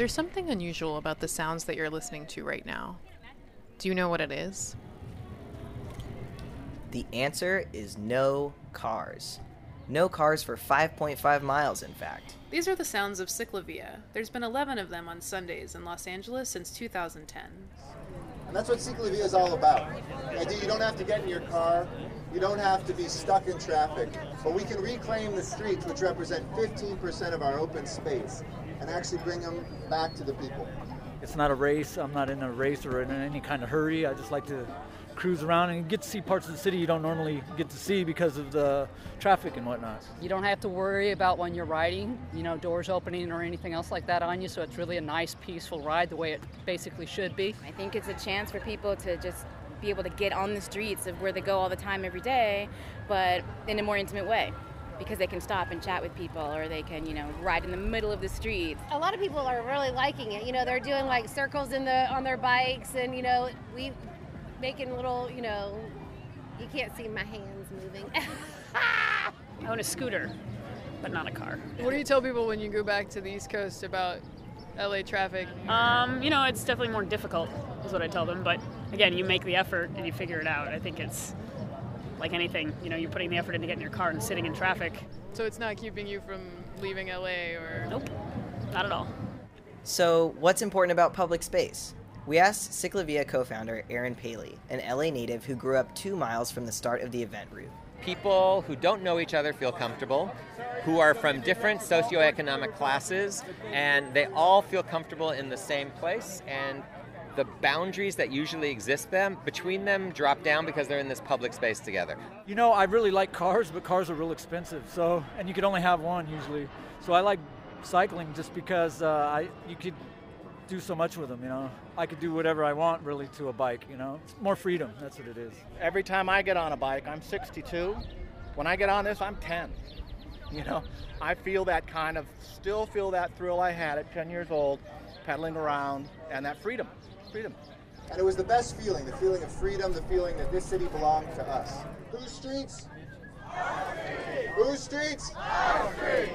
There's something unusual about the sounds that you're listening to right now. Do you know what it is? The answer is no cars. No cars for 5.5 miles, in fact. These are the sounds of Ciclavia. There's been 11 of them on Sundays in Los Angeles since 2010. And that's what Ciclavia is all about. The idea you don't have to get in your car, you don't have to be stuck in traffic, but we can reclaim the streets, which represent 15% of our open space, and actually bring them back to the people. It's not a race. I'm not in a race or in any kind of hurry. I just like to cruise around and get to see parts of the city you don't normally get to see because of the traffic and whatnot. You don't have to worry about when you're riding, you know, doors opening or anything else like that on you. So it's really a nice, peaceful ride the way it basically should be. I think it's a chance for people to just be able to get on the streets of where they go all the time every day, but in a more intimate way because they can stop and chat with people or they can, you know, ride in the middle of the street. A lot of people are really liking it. You know, they're doing like circles in the on their bikes and you know, we making little, you know, you can't see my hands moving. I own a scooter, but not a car. What do you tell people when you go back to the East Coast about LA traffic? Um, you know, it's definitely more difficult, is what I tell them. But again, you make the effort and you figure it out. I think it's like anything, you know, you're putting the effort into getting your car and sitting in traffic. So it's not keeping you from leaving LA or. Nope, not at all. So, what's important about public space? We asked Ciclavia co founder Aaron Paley, an LA native who grew up two miles from the start of the event route. People who don't know each other feel comfortable, who are from different socioeconomic classes, and they all feel comfortable in the same place. And the boundaries that usually exist them between them drop down because they're in this public space together. You know, I really like cars, but cars are real expensive. So, and you can only have one usually. So I like cycling just because uh, I you could do so much with them. You know, I could do whatever I want really to a bike. You know, it's more freedom. That's what it is. Every time I get on a bike, I'm 62. When I get on this, I'm 10. You know, I feel that kind of, still feel that thrill I had at 10 years old, pedaling around, and that freedom freedom. And it was the best feeling, the feeling of freedom, the feeling that this city belonged to us. Whose streets? Whose streets?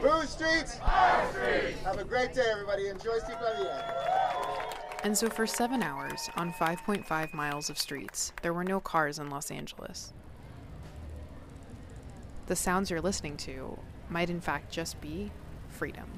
Whose streets? Have a great day, everybody. Enjoy Ciclavia. And so, for seven hours on 5.5 miles of streets, there were no cars in Los Angeles. The sounds you're listening to might, in fact, just be freedom.